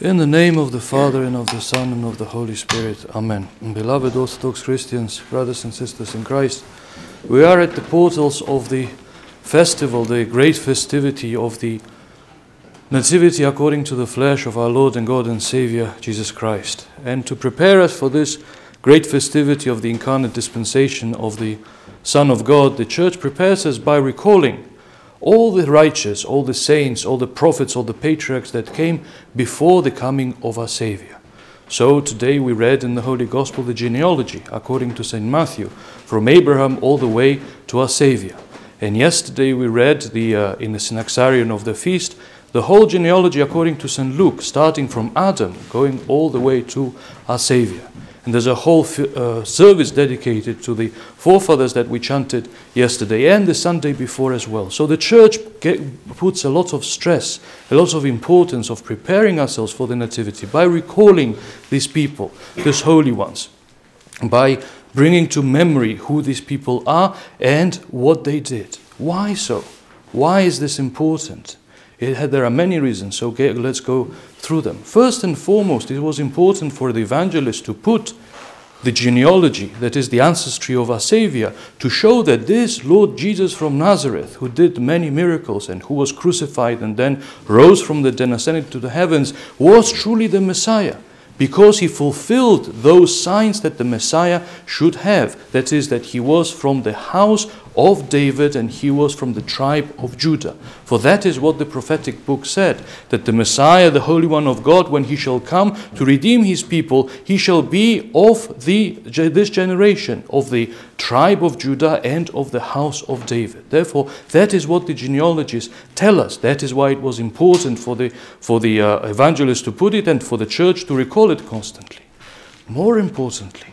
In the name of the Father, and of the Son, and of the Holy Spirit. Amen. Beloved Orthodox Christians, brothers and sisters in Christ, we are at the portals of the festival, the great festivity of the Nativity according to the flesh of our Lord and God and Savior, Jesus Christ. And to prepare us for this great festivity of the incarnate dispensation of the Son of God, the Church prepares us by recalling all the righteous, all the saints, all the prophets, all the patriarchs that came before the coming of our Savior. So today we read in the Holy Gospel the genealogy, according to St. Matthew, from Abraham all the way to our Savior. And yesterday we read the, uh, in the Synaxarion of the feast the whole genealogy according to St. Luke, starting from Adam, going all the way to our Savior. And there's a whole uh, service dedicated to the forefathers that we chanted yesterday and the Sunday before as well. So the church get, puts a lot of stress, a lot of importance of preparing ourselves for the Nativity by recalling these people, these holy ones, by bringing to memory who these people are and what they did. Why so? Why is this important? Had, there are many reasons, so okay, let's go through them. First and foremost, it was important for the evangelist to put the genealogy, that is the ancestry of our Savior, to show that this Lord Jesus from Nazareth, who did many miracles and who was crucified and then rose from the dead ascended to the heavens, was truly the Messiah because he fulfilled those signs that the Messiah should have. That is, that he was from the house of David and he was from the tribe of Judah. For that is what the prophetic book said that the Messiah, the Holy One of God, when he shall come to redeem his people, he shall be of the, this generation, of the tribe of Judah and of the house of David. Therefore, that is what the genealogies tell us. That is why it was important for the, for the uh, evangelist to put it and for the church to recall it constantly. More importantly,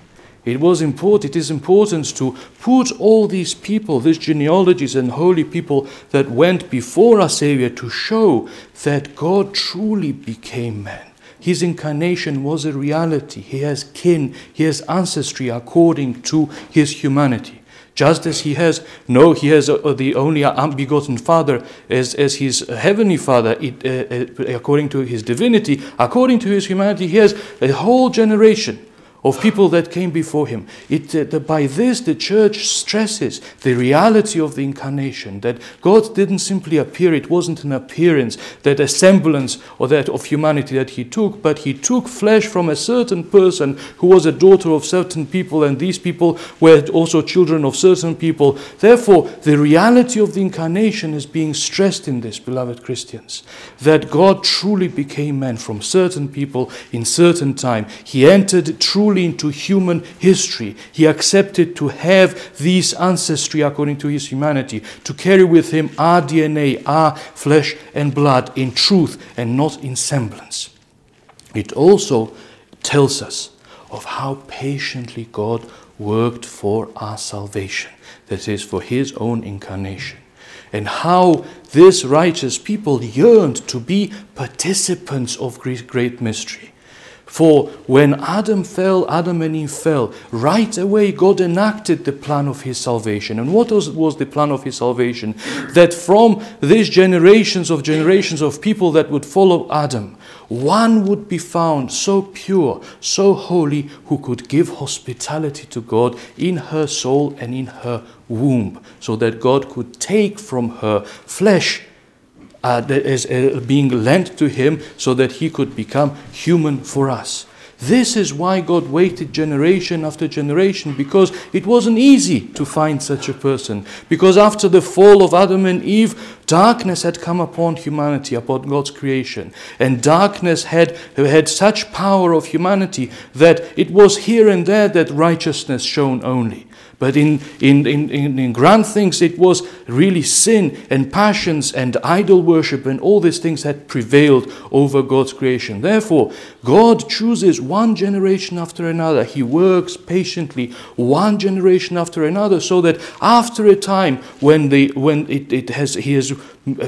it was important, it is important to put all these people, these genealogies and holy people that went before our Savior to show that God truly became man. His incarnation was a reality. He has kin, he has ancestry according to his humanity. Just as he has no, he has uh, the only unbegotten Father as, as his heavenly Father, it, uh, uh, according to his divinity, according to his humanity, he has a whole generation of people that came before him. It, uh, the, by this, the church stresses the reality of the incarnation, that God didn't simply appear, it wasn't an appearance, that a semblance or that of humanity that he took, but he took flesh from a certain person who was a daughter of certain people, and these people were also children of certain people. Therefore, the reality of the incarnation is being stressed in this, beloved Christians, that God truly became man from certain people in certain time. He entered truly truly into human history. He accepted to have these ancestry according to his humanity, to carry with him our DNA, our flesh and blood in truth and not in semblance. It also tells us of how patiently God worked for our salvation, that is, for his own incarnation and how this righteous people yearned to be participants of great mystery. For when Adam fell, Adam and Eve fell, right away God enacted the plan of his salvation. And what was, was the plan of his salvation? That from these generations of generations of people that would follow Adam, one would be found so pure, so holy, who could give hospitality to God in her soul and in her womb, so that God could take from her flesh uh, that is uh, being lent to him so that he could become human for us. This is why God waited generation after generation because it wasn't easy to find such a person. Because after the fall of Adam and Eve, darkness had come upon humanity, upon God's creation. And darkness had, had such power of humanity that it was here and there that righteousness shone only. But in, in, in, in, grand things, it was really sin and passions and idol worship and all these things had prevailed over God's creation. Therefore, God chooses one generation after another. He works patiently one generation after another so that after a time when, the, when it, it has, He has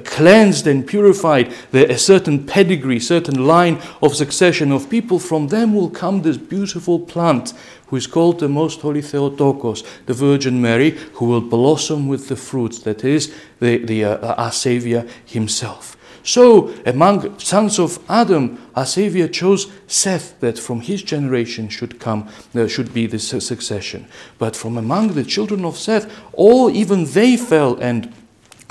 cleansed and purified the, a certain pedigree, certain line of succession of people, from them will come this beautiful plant who is called the Most Holy Theotokos, the Virgin Mary, who will blossom with the fruits, that is, the, the, uh, our Saviour Himself. So, among sons of Adam, our Savior chose Seth, that from his generation should come, there should be this succession. But from among the children of Seth, all even they fell and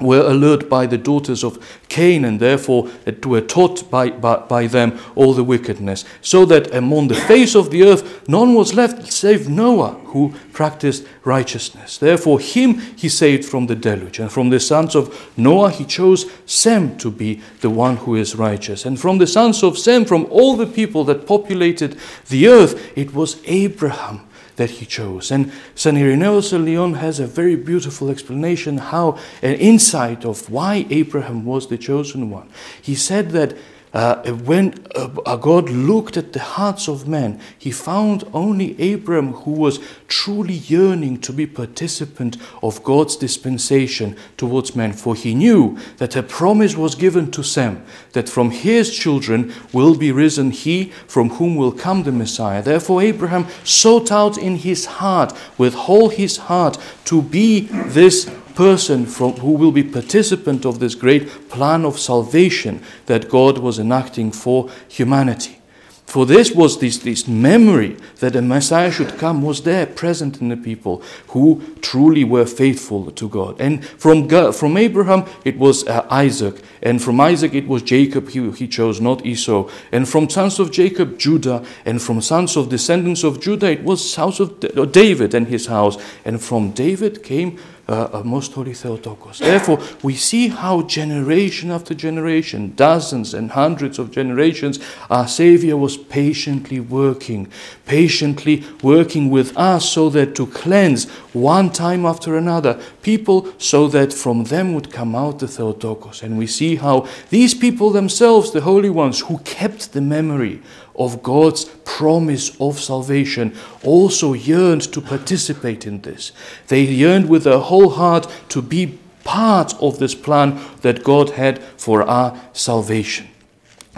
were allured by the daughters of Cain, and therefore were taught by, by, by, them all the wickedness, so that among the face of the earth none was left save Noah, who practiced righteousness. Therefore, him he saved from the deluge, and from the sons of Noah he chose Sem to be the one who is righteous. And from the sons of Sem, from all the people that populated the earth, it was Abraham that he chose. And of Lyon has a very beautiful explanation how, an insight of why Abraham was the chosen one. He said that uh, when uh, God looked at the hearts of men, he found only Abram who was truly yearning to be participant of God's dispensation towards men. For he knew that a promise was given to Sem, that from his children will be risen he from whom will come the Messiah. Therefore, Abraham sought out in his heart, with all his heart, to be this person from, who will be participant of this great plan of salvation that God was enacting for humanity. For this was this, this memory that a Messiah should come was there present in the people who truly were faithful to God. And from, God, from Abraham it was uh, Isaac, and from Isaac it was Jacob, he, he chose not Esau. And from sons of Jacob, Judah, and from sons of descendants of Judah it was house of David and his house. And from David came uh, most holy Theotokos. Therefore, we see how generation after generation, dozens and hundreds of generations, our Savior was patiently working, patiently working with us so that to cleanse one time after another people, so that from them would come out the Theotokos. And we see how these people themselves, the holy ones, who kept the memory of God's promise of salvation also yearned to participate in this. They yearned with their whole heart to be part of this plan that God had for our salvation.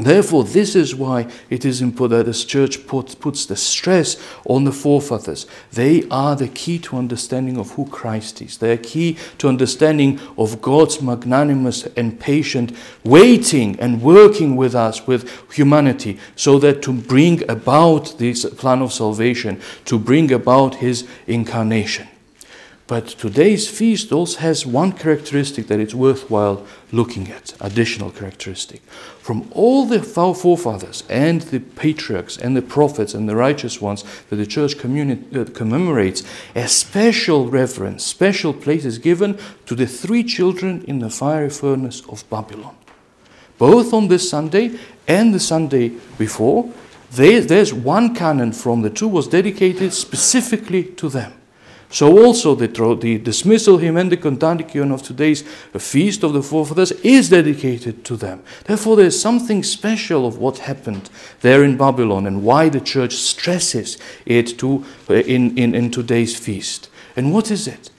Therefore, this is why it is important that this church put, puts the stress on the forefathers. They are the key to understanding of who Christ is. They are key to understanding of God's magnanimous and patient waiting and working with us, with humanity, so that to bring about this plan of salvation, to bring about his incarnation. But today's feast also has one characteristic that it's worthwhile looking at, additional characteristic. From all the forefathers and the patriarchs and the prophets and the righteous ones that the church uh, commemorates, a special reverence, special place is given to the three children in the fiery furnace of Babylon. Both on this Sunday and the Sunday before, there's one canon from the two was dedicated specifically to them. So also the, the dismissal hymn and the Kontakion of today's feast of the forefathers is dedicated to them. Therefore, there is something special of what happened there in Babylon and why the church stresses it to, uh, in, in, in today's feast. And what is it?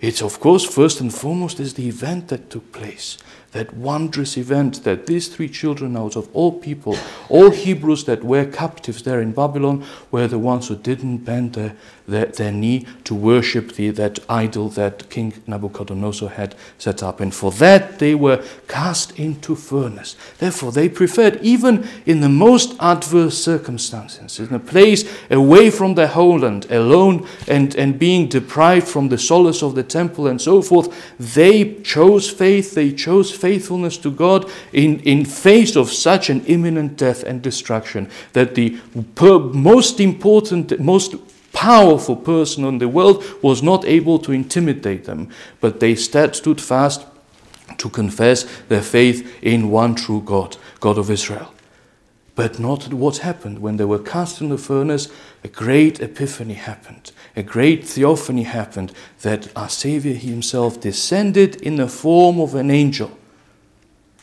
It's, of course, first and foremost, is the event that took place that wondrous event that these three children out of all people, all Hebrews that were captives there in Babylon, were the ones who didn't bend their, their, their, knee to worship the, that idol that King Nebuchadnezzar had set up. And for that they were cast into furnace. Therefore, they preferred, even in the most adverse circumstances, in a place away from their homeland, alone and, and being deprived from the solace of the temple and so forth, they chose faith, they chose faithfulness to God in, in face of such an imminent death and destruction that the per, most important, most powerful person in the world was not able to intimidate them, but they stood fast to confess their faith in one true God, God of Israel. But not what happened. When they were cast in the furnace, a great epiphany happened. A great theophany happened that our Savior Himself descended in the form of an angel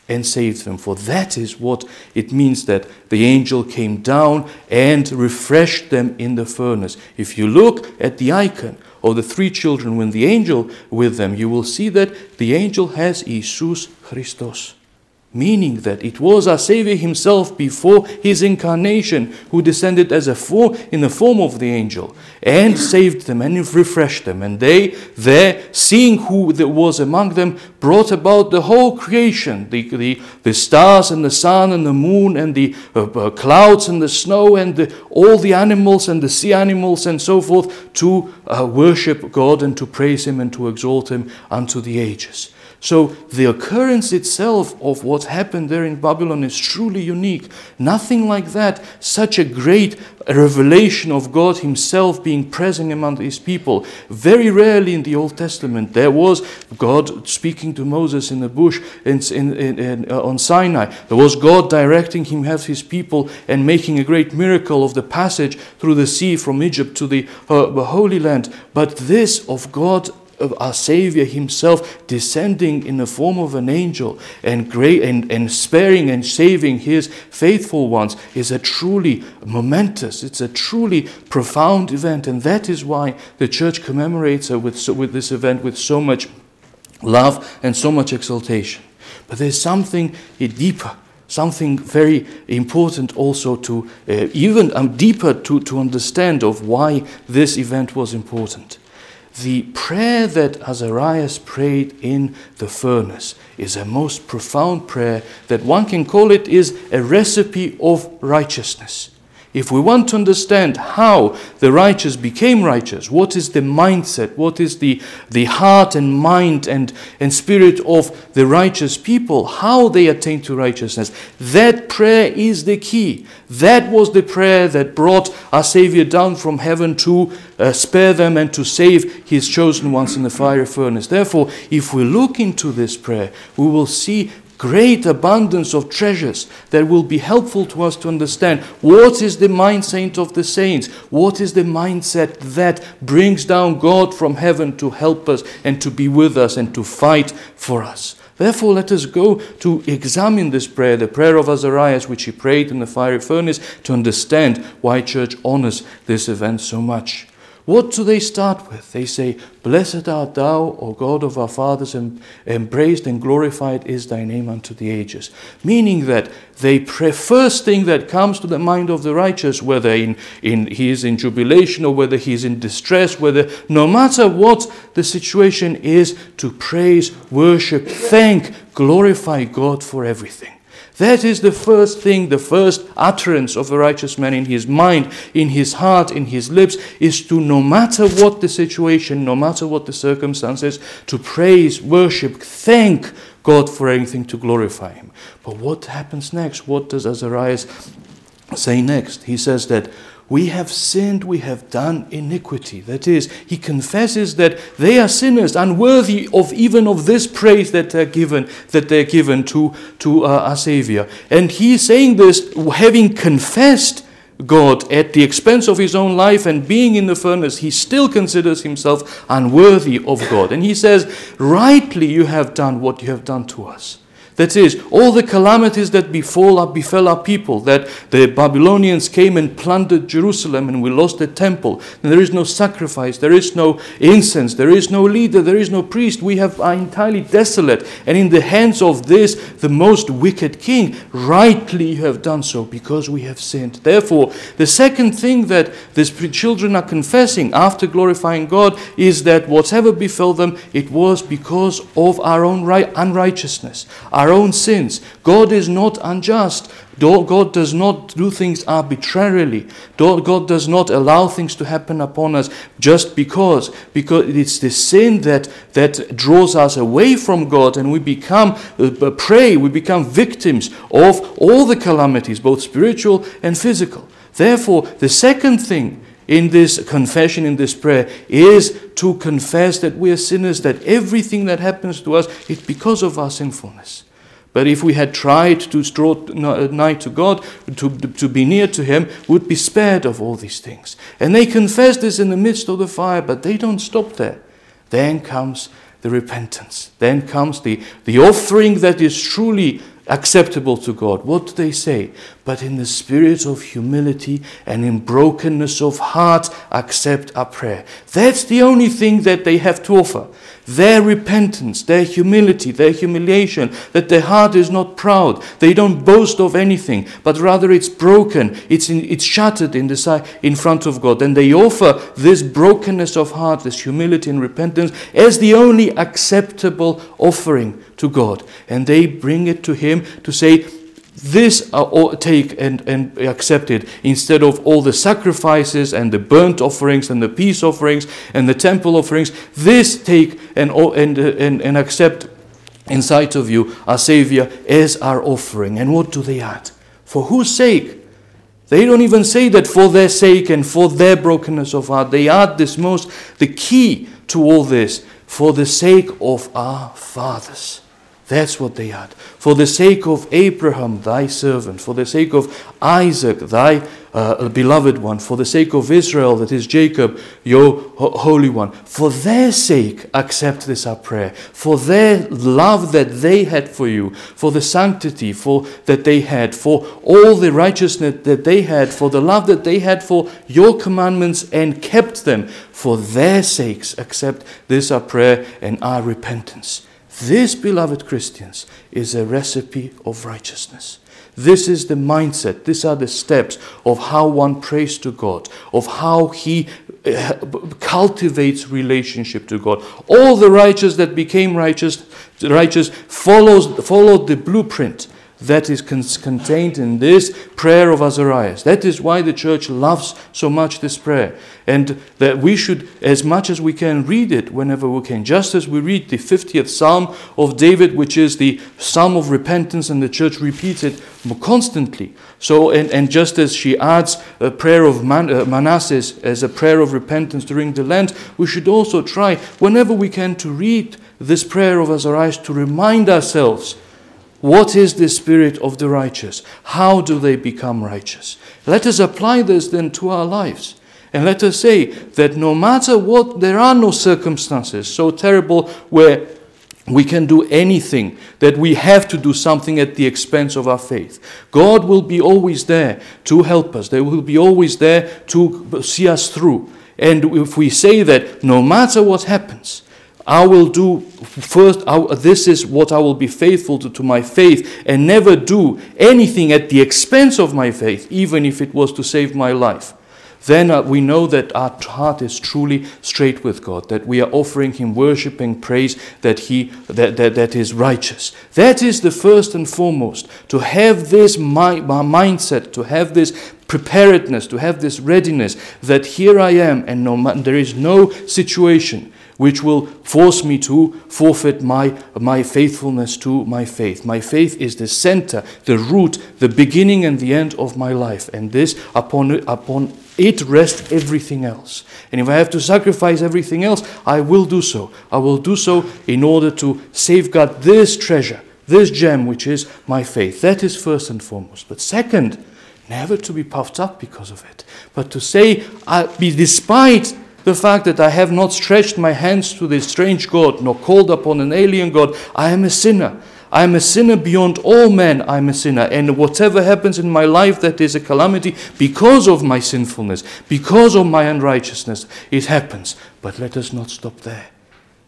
and saved them. For that is what it means that the angel came down and refreshed them in the furnace. If you look at the icon of the three children with the angel with them, you will see that the angel has Jesus Christos, meaning that it was our Savior himself before his incarnation who descended as a form in the form of the angel and saved them and refreshed them. And they, there, seeing who there was among them, brought about the whole creation the, the, the stars and the sun and the moon and the uh, uh, clouds and the snow and the, all the animals and the sea animals and so forth to uh, worship God and to praise Him and to exalt Him unto the ages. So the occurrence itself of what happened there in Babylon is truly unique. Nothing like that, such a great revelation of God Himself being present among His people. Very rarely in the Old Testament there was God speaking to Moses in the bush in, in, in, uh, on Sinai. There was God directing Him, have His people, and making a great miracle of the passage through the sea from Egypt to the, uh, the Holy Land. But this of God our Savior Himself descending in the form of an angel and, great, and, and sparing and saving His faithful ones is a truly momentous, it's a truly profound event. And that is why the church commemorates with, with this event with so much love and so much exaltation. But there's something deeper something very important also to uh, even um, deeper to, to understand of why this event was important. The prayer that Azarias prayed in the furnace is a most profound prayer that one can call it is a recipe of righteousness. If we want to understand how the righteous became righteous, what is the mindset, what is the, the heart and mind and, and spirit of the righteous people, how they attain to righteousness, that prayer is the key. That was the prayer that brought our Savior down from heaven to uh, spare them and to save his chosen ones in the fire furnace. Therefore, if we look into this prayer, we will see great abundance of treasures that will be helpful to us to understand what is the mindset of the saints, what is the mindset that brings down God from heaven to help us and to be with us and to fight for us. Therefore, let us go to examine this prayer, the prayer of Azarias, which he prayed in the fiery furnace, to understand why church honors this event so much. What do they start with? They say, Blessed art thou, O God of our fathers, and, and praised and glorified is thy name unto the ages. Meaning that they pray, first thing that comes to the mind of the righteous, whether in, in, he is in jubilation or whether he is in distress, whether no matter what the situation is, to praise, worship, thank, glorify God for everything. That is the first thing, the first utterance of a righteous man in his mind, in his heart, in his lips, is to, no matter what the situation, no matter what the circumstances, to praise, worship, thank God for anything, to glorify Him. But what happens next? What does Azarias say next? He says that we have sinned, we have done iniquity. That is, he confesses that they are sinners, unworthy of even of this praise that they're given, that they're given to, to uh, our Savior. And he's saying this having confessed God at the expense of his own life and being in the furnace, he still considers himself unworthy of God. And he says, Rightly you have done what you have done to us. That is, all the calamities that befall our, befell our people, that the Babylonians came and plundered Jerusalem and we lost the temple, and there is no sacrifice, there is no incense, there is no leader, there is no priest. We have, are entirely desolate, and in the hands of this, the most wicked king, rightly you have done so because we have sinned. Therefore, the second thing that these children are confessing after glorifying God is that whatever befell them, it was because of our own right, unrighteousness. Our our own sins. God is not unjust. God does not do things arbitrarily. God does not allow things to happen upon us just because. Because it's the sin that, that draws us away from God and we become a prey, we become victims of all the calamities, both spiritual and physical. Therefore, the second thing in this confession, in this prayer, is to confess that we are sinners, that everything that happens to us is because of our sinfulness. But if we had tried to draw uh, nigh to God, to, to be near to Him, would be spared of all these things. And they confess this in the midst of the fire, but they don't stop there. Then comes the repentance. Then comes the, the offering that is truly acceptable to God. What do they say? But in the spirit of humility and in brokenness of heart, accept our prayer. That's the only thing that they have to offer. their repentance, their humility, their humiliation, that their heart is not proud. They don't boast of anything, but rather it's broken, it's, in, it's shattered in, the side, in front of God. And they offer this brokenness of heart, this humility and repentance, as the only acceptable offering to God. And they bring it to Him to say, this uh, take and, and accept it instead of all the sacrifices and the burnt offerings and the peace offerings and the temple offerings. This take and, and, and, and accept in sight of you our Savior as our offering. And what do they add? For whose sake? They don't even say that for their sake and for their brokenness of heart. They add this most, the key to all this, for the sake of our fathers. That's what they had. For the sake of Abraham, thy servant, for the sake of Isaac, thy uh, beloved one, for the sake of Israel, that is Jacob, your holy one, for their sake, accept this our prayer. For their love that they had for you, for the sanctity for that they had, for all the righteousness that they had, for the love that they had for your commandments and kept them, for their sakes, accept this our prayer and our repentance. This, beloved Christians, is a recipe of righteousness. This is the mindset, these are the steps of how one prays to God, of how he uh, cultivates relationship to God. All the righteous that became righteous, righteous follows, followed the blueprint that is con- contained in this prayer of Azarias. That is why the church loves so much this prayer. And that we should, as much as we can, read it whenever we can. Just as we read the 50th Psalm of David, which is the Psalm of repentance, and the church repeats it constantly. So, and, and just as she adds a prayer of Man, uh, Manasseh as a prayer of repentance during the Lent, we should also try, whenever we can, to read this prayer of Azarias to remind ourselves what is the spirit of the righteous? How do they become righteous? Let us apply this then to our lives. And let us say that no matter what, there are no circumstances so terrible where we can do anything, that we have to do something at the expense of our faith. God will be always there to help us, they will be always there to see us through. And if we say that no matter what happens, I will do first, I, this is what I will be faithful to, to my faith and never do anything at the expense of my faith, even if it was to save my life. Then uh, we know that our heart is truly straight with God, that we are offering Him worship and praise, that He that, that, that is righteous. That is the first and foremost. To have this mi- mindset, to have this preparedness, to have this readiness, that here I am, and no, there is no situation which will force me to forfeit my, my faithfulness to my faith. My faith is the center, the root, the beginning and the end of my life. And this, upon, upon it rests everything else. And if I have to sacrifice everything else, I will do so. I will do so in order to safeguard this treasure, this gem, which is my faith. That is first and foremost. But second, never to be puffed up because of it, but to say, I, be despite the fact that I have not stretched my hands to this strange God, nor called upon an alien God, I am a sinner. I am a sinner beyond all men. I am a sinner. And whatever happens in my life that is a calamity because of my sinfulness, because of my unrighteousness, it happens. But let us not stop there.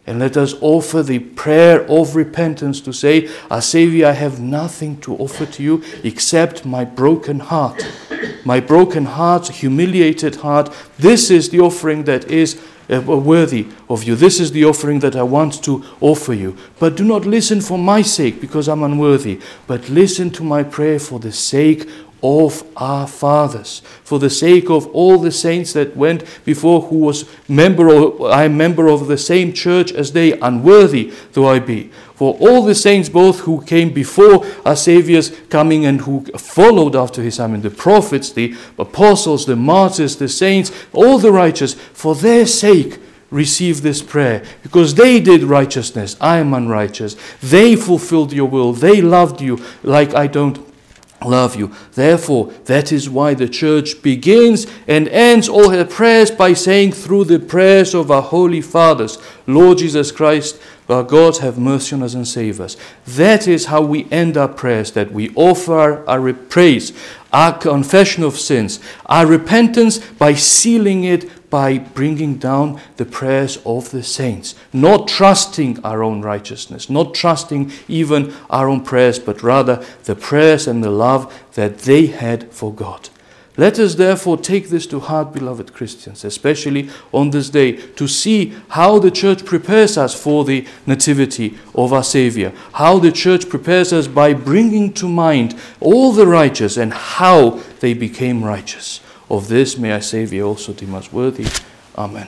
And let us offer the prayer of repentance to say, Our Savior, I have nothing to offer to you except my broken heart. My broken heart, humiliated heart. This is the offering that is uh, worthy of you. This is the offering that I want to offer you. But do not listen for my sake because I'm unworthy, but listen to my prayer for the sake of our fathers, for the sake of all the saints that went before, who was member of, I am member of the same church as they, unworthy though I be. For all the saints, both who came before our Saviour's coming and who followed after his, mean, the prophets, the apostles, the martyrs, the saints, all the righteous, for their sake, receive this prayer because they did righteousness. I am unrighteous. They fulfilled your will. They loved you like I don't love you. Therefore, that is why the church begins and ends all her prayers by saying, through the prayers of our holy fathers, Lord Jesus Christ, our God, have mercy on us and save us. That is how we end our prayers, that we offer our praise, our confession of sins, our repentance by sealing it by bringing down the prayers of the saints, not trusting our own righteousness, not trusting even our own prayers, but rather the prayers and the love that they had for God. Let us therefore take this to heart, beloved Christians, especially on this day, to see how the church prepares us for the nativity of our Savior, how the church prepares us by bringing to mind all the righteous and how they became righteous. Of this may I save you also deem us worthy. Amen.